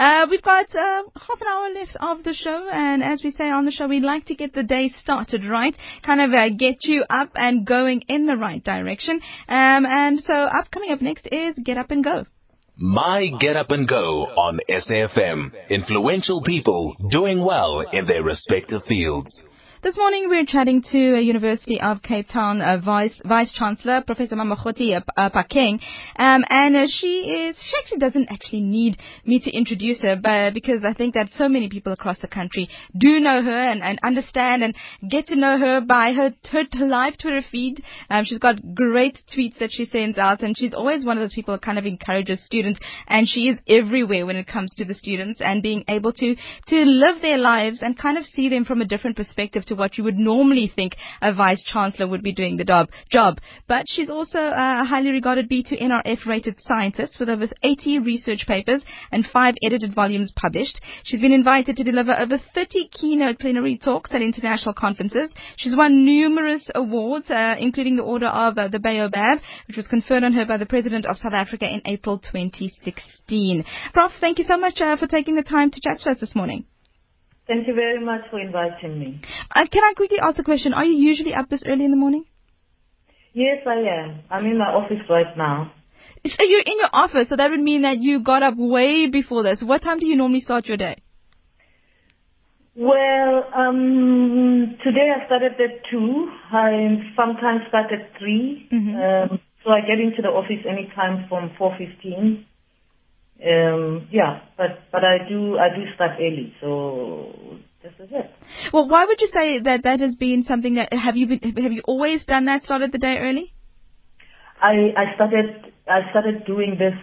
Uh, we've got uh, half an hour left of the show, and as we say on the show, we'd like to get the day started right, kind of uh, get you up and going in the right direction. Um, and so, up coming up next is Get Up and Go. My Get Up and Go on SAFM. Influential people doing well in their respective fields. This morning we're chatting to a University of Cape Town uh, Vice Vice Chancellor Professor Mamokgethi uh, uh, um, and uh, she is she actually doesn't actually need me to introduce her, but because I think that so many people across the country do know her and, and understand and get to know her by her her, her live Twitter feed. Um, she's got great tweets that she sends out, and she's always one of those people that kind of encourages students, and she is everywhere when it comes to the students and being able to to live their lives and kind of see them from a different perspective to what you would normally think a vice chancellor would be doing the job. job. But she's also a highly regarded B2 NRF rated scientist with over 80 research papers and five edited volumes published. She's been invited to deliver over 30 keynote plenary talks at international conferences. She's won numerous awards, uh, including the Order of uh, the Baobab, which was conferred on her by the President of South Africa in April 2016. Prof, thank you so much uh, for taking the time to chat to us this morning. Thank you very much for inviting me. Uh, can I quickly ask a question? Are you usually up this early in the morning? Yes, I am. I'm in my office right now. So you're in your office, so that would mean that you got up way before this. What time do you normally start your day? Well, um, today I started at 2. I sometimes start at 3. Mm-hmm. Um, so I get into the office anytime from 4.15. Um, yeah, but but I do I do start early, so this is it. Well, why would you say that that has been something that have you been have you always done that started the day early? I I started I started doing this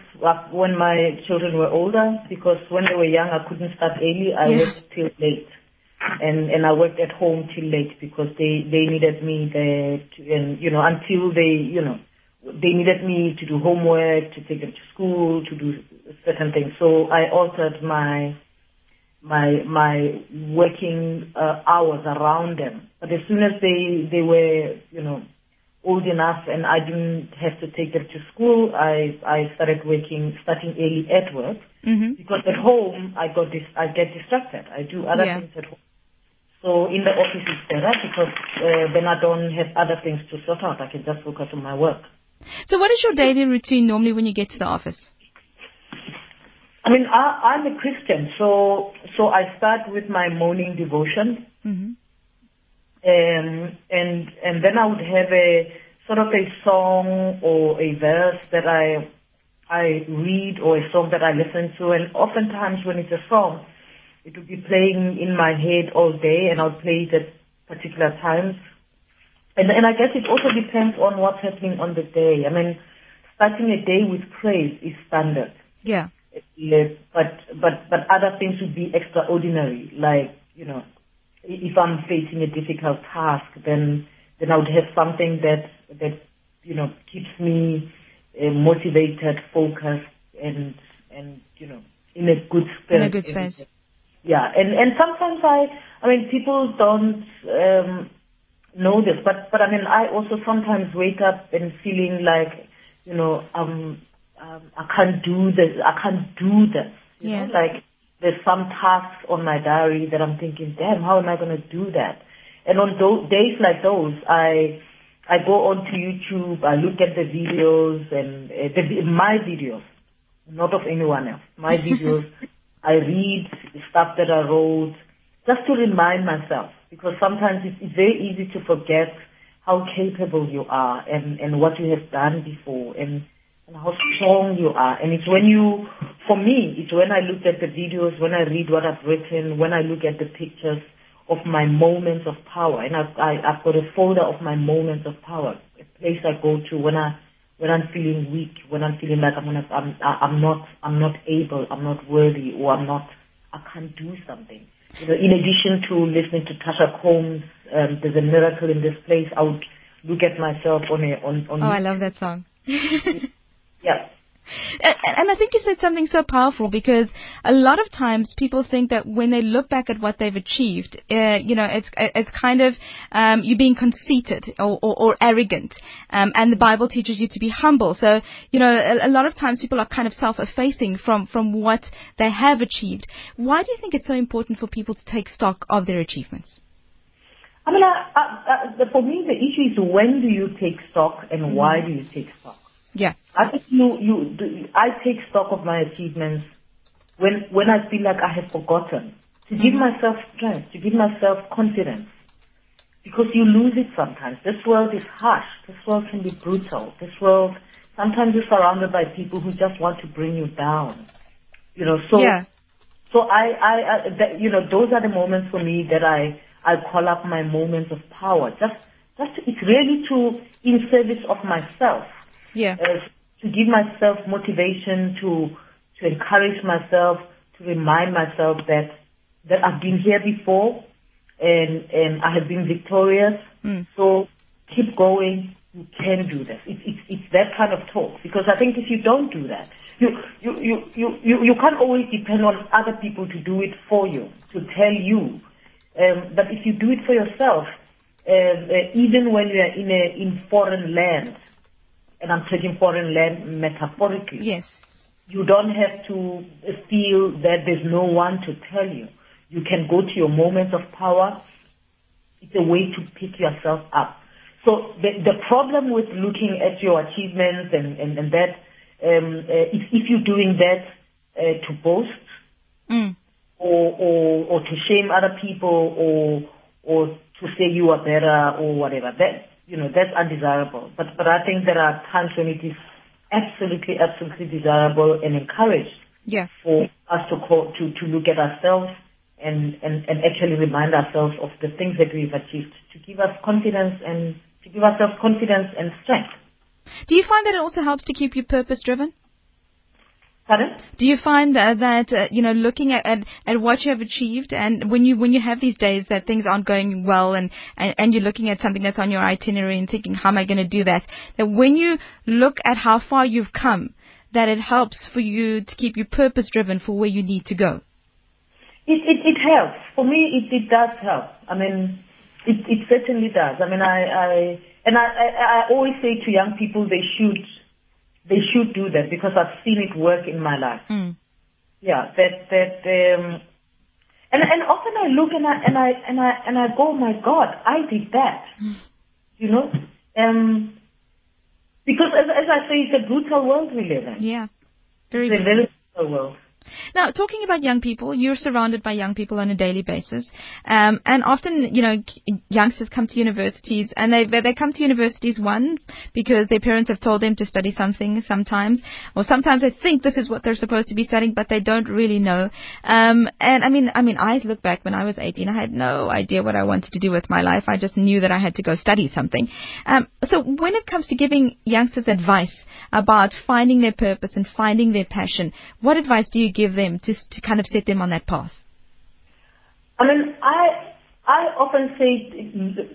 when my children were older because when they were young I couldn't start early. I yeah. worked till late, and and I worked at home till late because they they needed me there, to, and you know until they you know they needed me to do homework, to take them to school, to do certain things. So I altered my my my working uh, hours around them. But as soon as they they were you know old enough and I didn't have to take them to school, I I started working starting early at work mm-hmm. because at home I got this I get distracted. I do other yeah. things at home. So in the office it's better because uh, then I don't have other things to sort out. I can just focus on my work. So what is your daily routine normally when you get to the office? I mean, I, I'm a Christian, so so I start with my morning devotion, mm-hmm. um, and and then I would have a sort of a song or a verse that I I read or a song that I listen to, and oftentimes when it's a song, it would be playing in my head all day, and I'll play it at particular times. And, and I guess it also depends on what's happening on the day. I mean, starting a day with praise is standard. Yeah. Yes, but but but other things would be extraordinary. Like you know, if I'm facing a difficult task, then then I would have something that that you know keeps me uh, motivated, focused, and and you know in a good spirit. In a good space. Yeah, and and sometimes I I mean people don't um, know this, but but I mean, I also sometimes wake up and feeling like, you know, um, um I can't do this. I can't do this. You yeah. know, like there's some tasks on my diary that I'm thinking, damn, how am I going to do that? And on those days like those, I I go onto YouTube, I look at the videos and uh, the, my videos, not of anyone else. My videos, I read stuff that I wrote just to remind myself because sometimes it's, it's very easy to forget how capable you are and, and what you have done before and, and how strong you are. And it's when you, for me, it's when I look at the videos, when I read what I've written, when I look at the pictures of my moments of power. And I've, I, I've got a folder of my moments of power, a place I go to when I, when I'm feeling weak, when I'm feeling like I'm gonna, I'm, I'm not, I'm not able, I'm not worthy, or I'm not, I can't do something you know, in addition to listening to Tasha Cobbs, um, there's a miracle in this place. I would look at myself on a on on. Oh, I love that song. yeah. And, and I think you said something so powerful because a lot of times people think that when they look back at what they've achieved, uh, you know, it's it's kind of um, you being conceited or, or, or arrogant, um, and the Bible teaches you to be humble. So you know, a, a lot of times people are kind of self-effacing from from what they have achieved. Why do you think it's so important for people to take stock of their achievements? I mean, I, I, I, for me, the issue is when do you take stock and why do you take stock? Yeah. I think you, you, I take stock of my achievements when, when I feel like I have forgotten. To mm-hmm. give myself strength, to give myself confidence. Because you lose it sometimes. This world is harsh. This world can be brutal. This world, sometimes you're surrounded by people who just want to bring you down. You know, so, yeah. so I, I, I that, you know, those are the moments for me that I, I call up my moments of power. Just, just, it's really to, in service of myself yeah. Uh, to give myself motivation, to to encourage myself, to remind myself that that I've been here before and and I have been victorious. Mm. So keep going. You can do this. It's, it's it's that kind of talk because I think if you don't do that, you you you you you, you can't always depend on other people to do it for you to tell you. Um, but if you do it for yourself, uh, uh, even when you are in a in foreign lands, and I'm taking foreign land metaphorically. Yes. You don't have to feel that there's no one to tell you. You can go to your moments of power. It's a way to pick yourself up. So the, the problem with looking at your achievements and, and, and that, um, uh, if, if you're doing that uh, to boast mm. or, or, or to shame other people or, or to say you are better or whatever, that, you know, that's undesirable. But, but I think there are times when it is absolutely, absolutely desirable and encouraged yeah. for us to, call, to, to look at ourselves and, and, and actually remind ourselves of the things that we've achieved to give us confidence and to give ourselves confidence and strength. Do you find that it also helps to keep you purpose driven? Pardon? Do you find uh, that uh, you know looking at, at, at what you have achieved, and when you when you have these days that things aren't going well, and, and, and you're looking at something that's on your itinerary and thinking, how am I going to do that? That when you look at how far you've come, that it helps for you to keep you purpose driven for where you need to go. It it, it helps for me. It it does help. I mean, it it certainly does. I mean, I I and I I, I always say to young people they should they should do that because I've seen it work in my life. Mm. Yeah, that that um, and and often I look and I and I and I and I go, oh my God, I did that. Mm. You know, um, because as as I say, it's a brutal world we live in. Yeah, very. It's a very brutal world. Now, talking about young people, you're surrounded by young people on a daily basis, um, and often, you know, youngsters come to universities, and they they come to universities one because their parents have told them to study something. Sometimes, or sometimes they think this is what they're supposed to be studying, but they don't really know. Um, and I mean, I mean, I look back when I was 18, I had no idea what I wanted to do with my life. I just knew that I had to go study something. Um, so when it comes to giving youngsters advice about finding their purpose and finding their passion, what advice do you give them to, to kind of set them on that path? I mean, I I often say,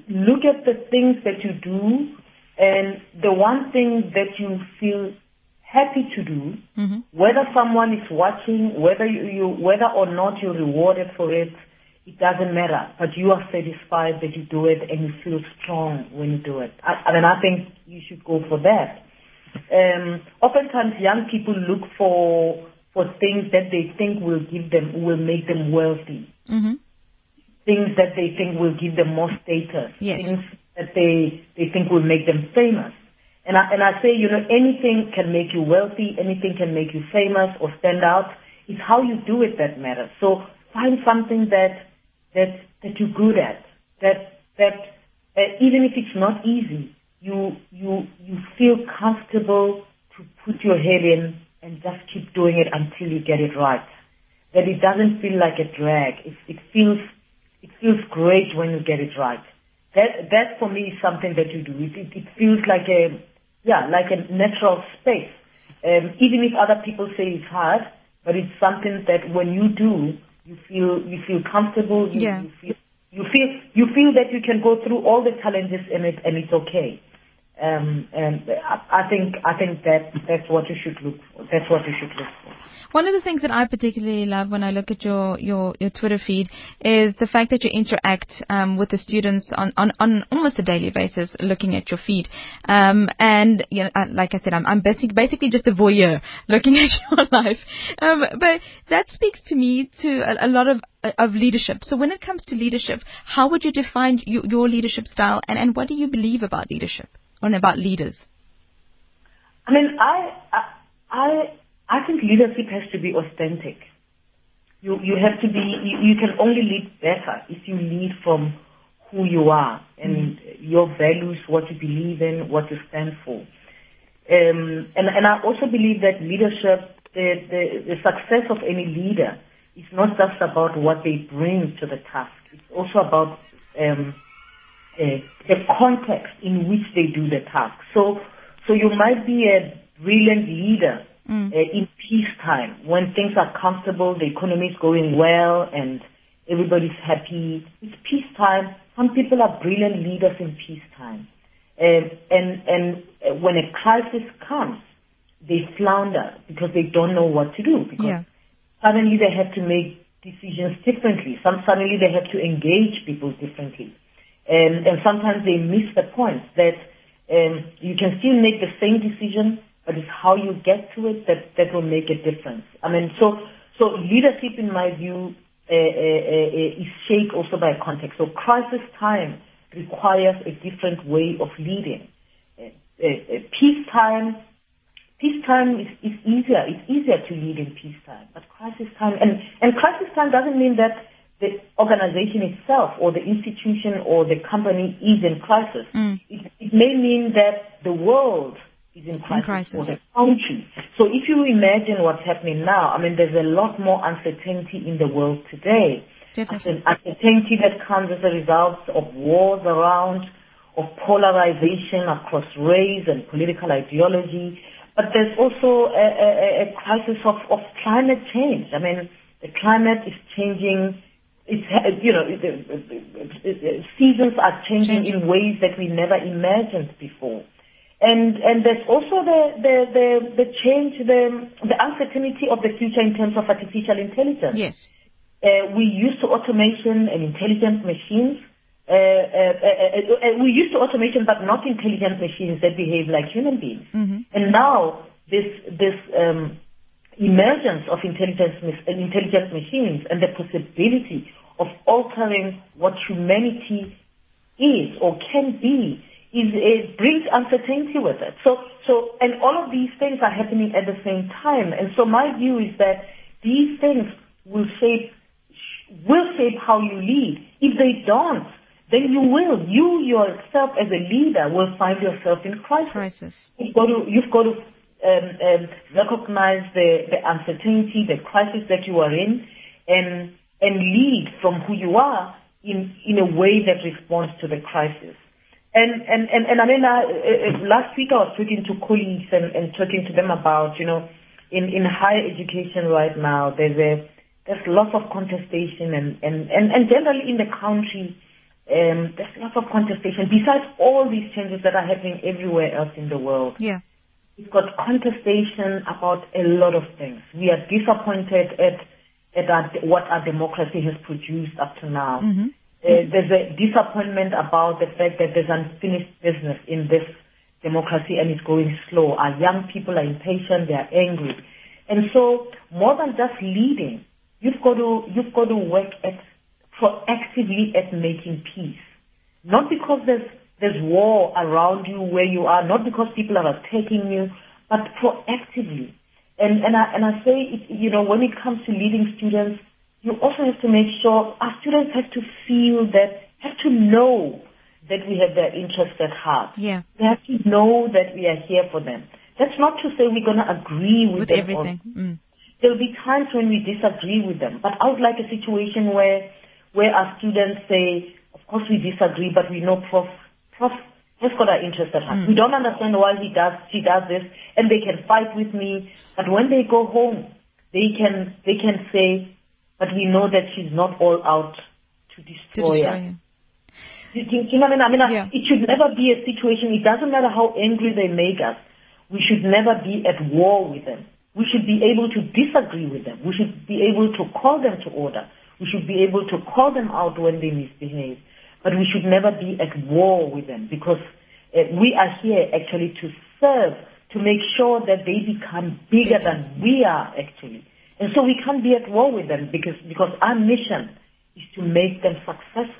look at the things that you do, and the one thing that you feel happy to do, mm-hmm. whether someone is watching, whether you, you whether or not you're rewarded for it, it doesn't matter. But you are satisfied that you do it, and you feel strong when you do it. I, I mean, I think you should go for that. Um, oftentimes, young people look for for things that they think will give them, will make them wealthy. Mm-hmm. Things that they think will give them more status. Yes. Things that they, they think will make them famous. And I, and I say, you know, anything can make you wealthy, anything can make you famous or stand out. It's how you do it that matters. So find something that, that, that you're good at, that, that, uh, even if it's not easy, you, you, you feel comfortable to put your head in and just keep doing it until you get it right. That it doesn't feel like a drag. It, it feels it feels great when you get it right. That that for me is something that you do. It, it, it feels like a yeah like a natural space. Um, even if other people say it's hard, but it's something that when you do, you feel you feel comfortable. You, yeah. you feel you feel you feel that you can go through all the challenges in it and it's okay. Um, and I, think I think that that's what you should look for. That's what you should look for. One of the things that I particularly love when I look at your, your, your Twitter feed is the fact that you interact um, with the students on, on, on almost a daily basis, looking at your feed. Um, and you know, like I said, I'm, I'm basic, basically just a voyeur looking at your life. Um, but that speaks to me to a, a lot of of leadership. So when it comes to leadership, how would you define your, your leadership style, and, and what do you believe about leadership and about leaders? I mean, I, I, I think leadership has to be authentic. You, you have to be, you, you can only lead better if you lead from who you are and mm. your values, what you believe in, what you stand for. Um, and, and I also believe that leadership, the, the, the success of any leader is not just about what they bring to the task. It's also about um, uh, the context in which they do the task. So, so you might be a brilliant leader mm. uh, in peacetime when things are comfortable, the economy is going well, and everybody's happy. It's peacetime. Some people are brilliant leaders in peacetime. Uh, and and uh, when a crisis comes, they flounder because they don't know what to do. Because yeah. suddenly they have to make decisions differently. Some suddenly they have to engage people differently, and and sometimes they miss the point that um, you can still make the same decision but it's how you get to it that, that will make a difference. I mean, so, so leadership, in my view, uh, uh, uh, is shaped also by context. So crisis time requires a different way of leading. Uh, uh, uh, peacetime, peacetime is, is easier. It's easier to lead in peacetime, but crisis time, and, and crisis time doesn't mean that the organization itself or the institution or the company is in crisis. Mm. It, it may mean that the world is in crisis, in crisis. for the country. So if you imagine what's happening now, I mean, there's a lot more uncertainty in the world today. Definitely. Uncertainty that comes as a result of wars around, of polarization across race and political ideology. But there's also a, a, a crisis of, of climate change. I mean, the climate is changing it's you know the, seasons are changing, changing, in ways that we never imagined before. And and there's also the the the, the change, the the uncertainty of the future in terms of artificial intelligence. Yes. Uh, we used to automation and intelligent machines. Uh, uh, uh, uh we used to automation, but not intelligent machines that behave like human beings. Mm-hmm. And now this this um, emergence of intelligence uh, intelligent machines and the possibility of altering what humanity is or can be is, it brings uncertainty with it. So, so, and all of these things are happening at the same time. And so my view is that these things will shape, will shape how you lead. If they don't, then you will. You yourself as a leader will find yourself in crisis. crisis. You've got to, you've got to um, um, recognize the, the uncertainty, the crisis that you are in, and, and lead from who you are in, in a way that responds to the crisis. And, and, and, and I mean, uh, uh, last week I was talking to colleagues and, and talking to them about, you know, in, in higher education right now, there's a, there's lots of contestation and, and, and, and generally in the country, um, there's lots of contestation besides all these changes that are happening everywhere else in the world. Yeah. We've got contestation about a lot of things. We are disappointed at, at our, what our democracy has produced up to now. Mm-hmm. Uh, there's a disappointment about the fact that there's unfinished business in this democracy and it's going slow. Our young people are impatient, they are angry. And so more than just leading, you've got to, you've got to work at, proactively at making peace. Not because there's, there's war around you where you are, not because people are attacking you, but proactively. And, and I, and I say, it, you know, when it comes to leading students, you also have to make sure our students have to feel that, have to know that we have their interests at heart. Yeah. They have to know that we are here for them. That's not to say we're going to agree with, with them. everything. Mm. There'll be times when we disagree with them, but I would like a situation where, where our students say, of course we disagree, but we know Prof, Has got our interest at heart. Mm. We don't understand why he does, she does this, and they can fight with me, but when they go home, they can, they can say, but we know that she's not all out to destroy, to destroy Do you, do you know what I mean? I mean, Yeah. it should never be a situation. It doesn't matter how angry they make us. We should never be at war with them. We should be able to disagree with them. We should be able to call them to order. We should be able to call them out when they misbehave. But we should never be at war with them because uh, we are here actually to serve, to make sure that they become bigger than we are actually. And so we can't be at war with them because, because our mission is to make them success,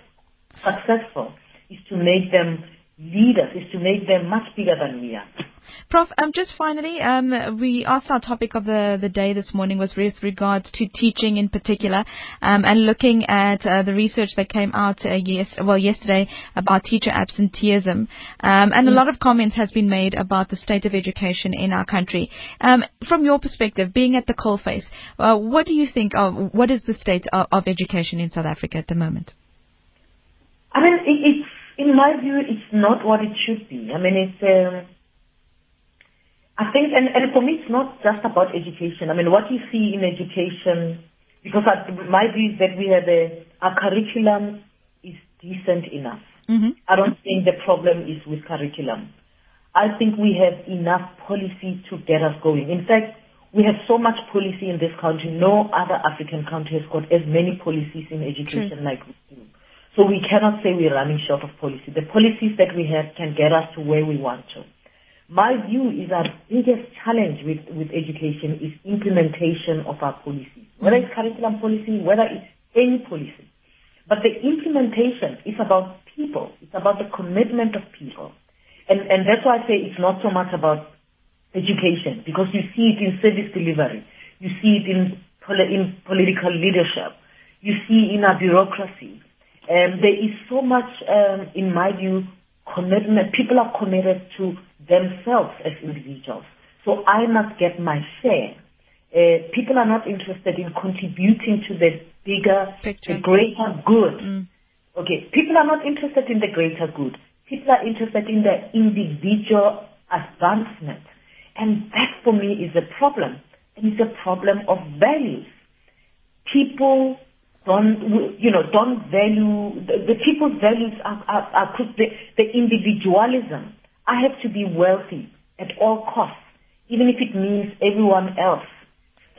successful, is to make them leaders, is to make them much bigger than we are. Prof, um, just finally, um, we asked our topic of the, the day this morning was with regards to teaching in particular, um, and looking at uh, the research that came out uh, yes, well yesterday about teacher absenteeism, um, and a lot of comments has been made about the state of education in our country. Um, from your perspective, being at the coalface, uh, what do you think of what is the state of, of education in South Africa at the moment? I mean, it, it's in my view, it's not what it should be. I mean, it's. Um, I think, and, and for me, it's not just about education. I mean, what you see in education, because I, my view is that we have a our curriculum is decent enough. Mm-hmm. I don't think the problem is with curriculum. I think we have enough policy to get us going. In fact, we have so much policy in this country. No other African country has got as many policies in education like we do. So we cannot say we're running short of policy. The policies that we have can get us to where we want to. My view is our biggest challenge with, with education is implementation of our policies, whether it's curriculum policy, whether it's any policy. But the implementation is about people. It's about the commitment of people. And, and that's why I say it's not so much about education, because you see it in service delivery. You see it in, poli- in political leadership. You see in our bureaucracy. Um, there is so much, um, in my view, commitment. People are committed to themselves as individuals. So I must get my share. Uh, people are not interested in contributing to the bigger, Picture. the greater good. Mm. Okay, people are not interested in the greater good. People are interested in the individual advancement. And that for me is a problem. And it's a problem of values. People don't, you know, don't value, the, the people's values are, are, are the, the individualism. I have to be wealthy at all costs, even if it means everyone else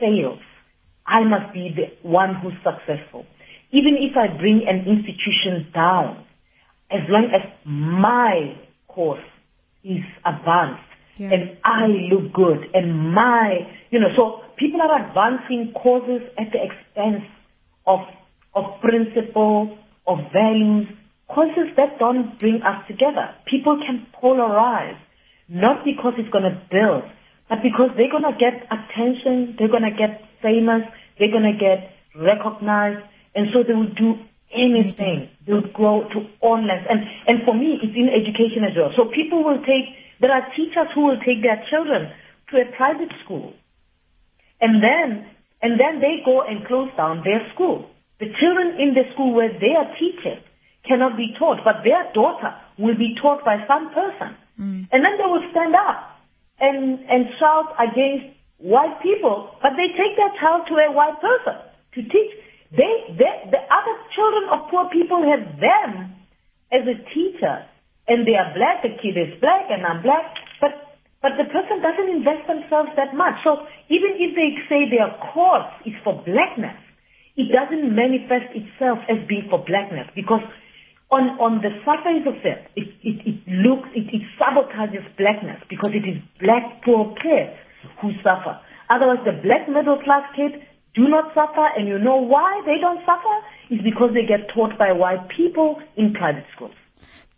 fails. I must be the one who's successful. Even if I bring an institution down, as long as my course is advanced Yeah. and I look good and my, you know, so people are advancing causes at the expense of, of principle, of values, causes that don't bring us together. People can polarize, not because it's going to build, but because they're going to get attention, they're going to get famous, they're going to get recognized, and so they will do anything. Mm-hmm. They will go to all lengths. And, and for me, it's in education as well. So people will take, there are teachers who will take their children to a private school. And then, and then they go and close down their school. The children in the school where they are teaching cannot be taught, but their daughter will be taught by some person. Mm. And then they will stand up and, and shout against white people, but they take their child to a white person to teach. They, they, the other children of poor people have them as a teacher, and they are black, the kid is black, and I'm black, but, but the person doesn't invest themselves that much. So even if they say their course is for blackness, it doesn't manifest itself as being for blackness because on, on the surface of it, it, it, it looks, it, it sabotages blackness because it is black poor kids who suffer. Otherwise, the black middle class kids do not suffer, and you know why they don't suffer? It's because they get taught by white people in private schools.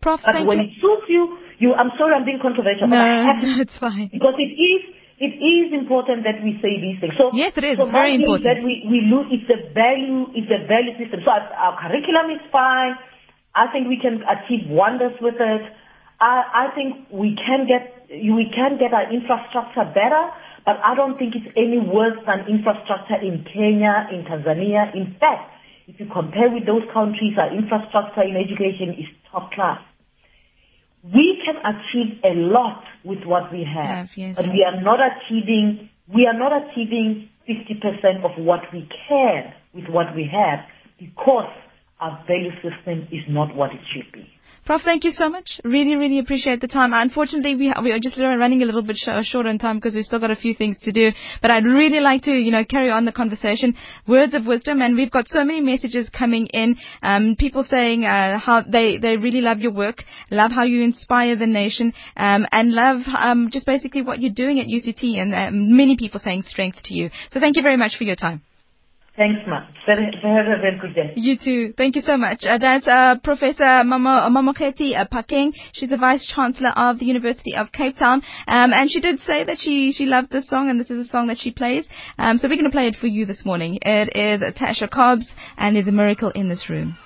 Prof, But when you. it suits you, you, I'm sorry I'm being controversial, No, but I have to it's fine. because it is it is important that we say these things. So Yes, it is. So It's very my view is important. That we we lose. It's a value. It's a value system. So our, our curriculum is fine. I think we can achieve wonders with it. I I think we can get we can get our infrastructure better, but I don't think it's any worse than infrastructure in Kenya, in Tanzania. In fact, if you compare with those countries, our infrastructure in education is top class we can achieve a lot with what we have, Have, yes. but we are not achieving we are not achieving 50% of what we can with what we have because our value system is not what it should be. Prof, thank you so much. Really, really appreciate the time. Unfortunately, we, we are just running a little bit sh- short on time because we've still got a few things to do. But I'd really like to, you know, carry on the conversation. Words of wisdom, and we've got so many messages coming in. Um, people saying uh, how they they really love your work, love how you inspire the nation, um, and love um, just basically what you're doing at UCT. And uh, many people saying strength to you. So thank you very much for your time. Thanks, Ma. Have a very good day. You too. Thank you so much. Uh, that's uh, Professor Mama, Mamokgethi uh, Phakeng. She's the Vice Chancellor of the University of Cape Town. Um, and she did say that she, she loved this song and this is a song that she plays. Um, so we're going to play it for you this morning. It is Tasha Cobbs and there's a miracle in this room.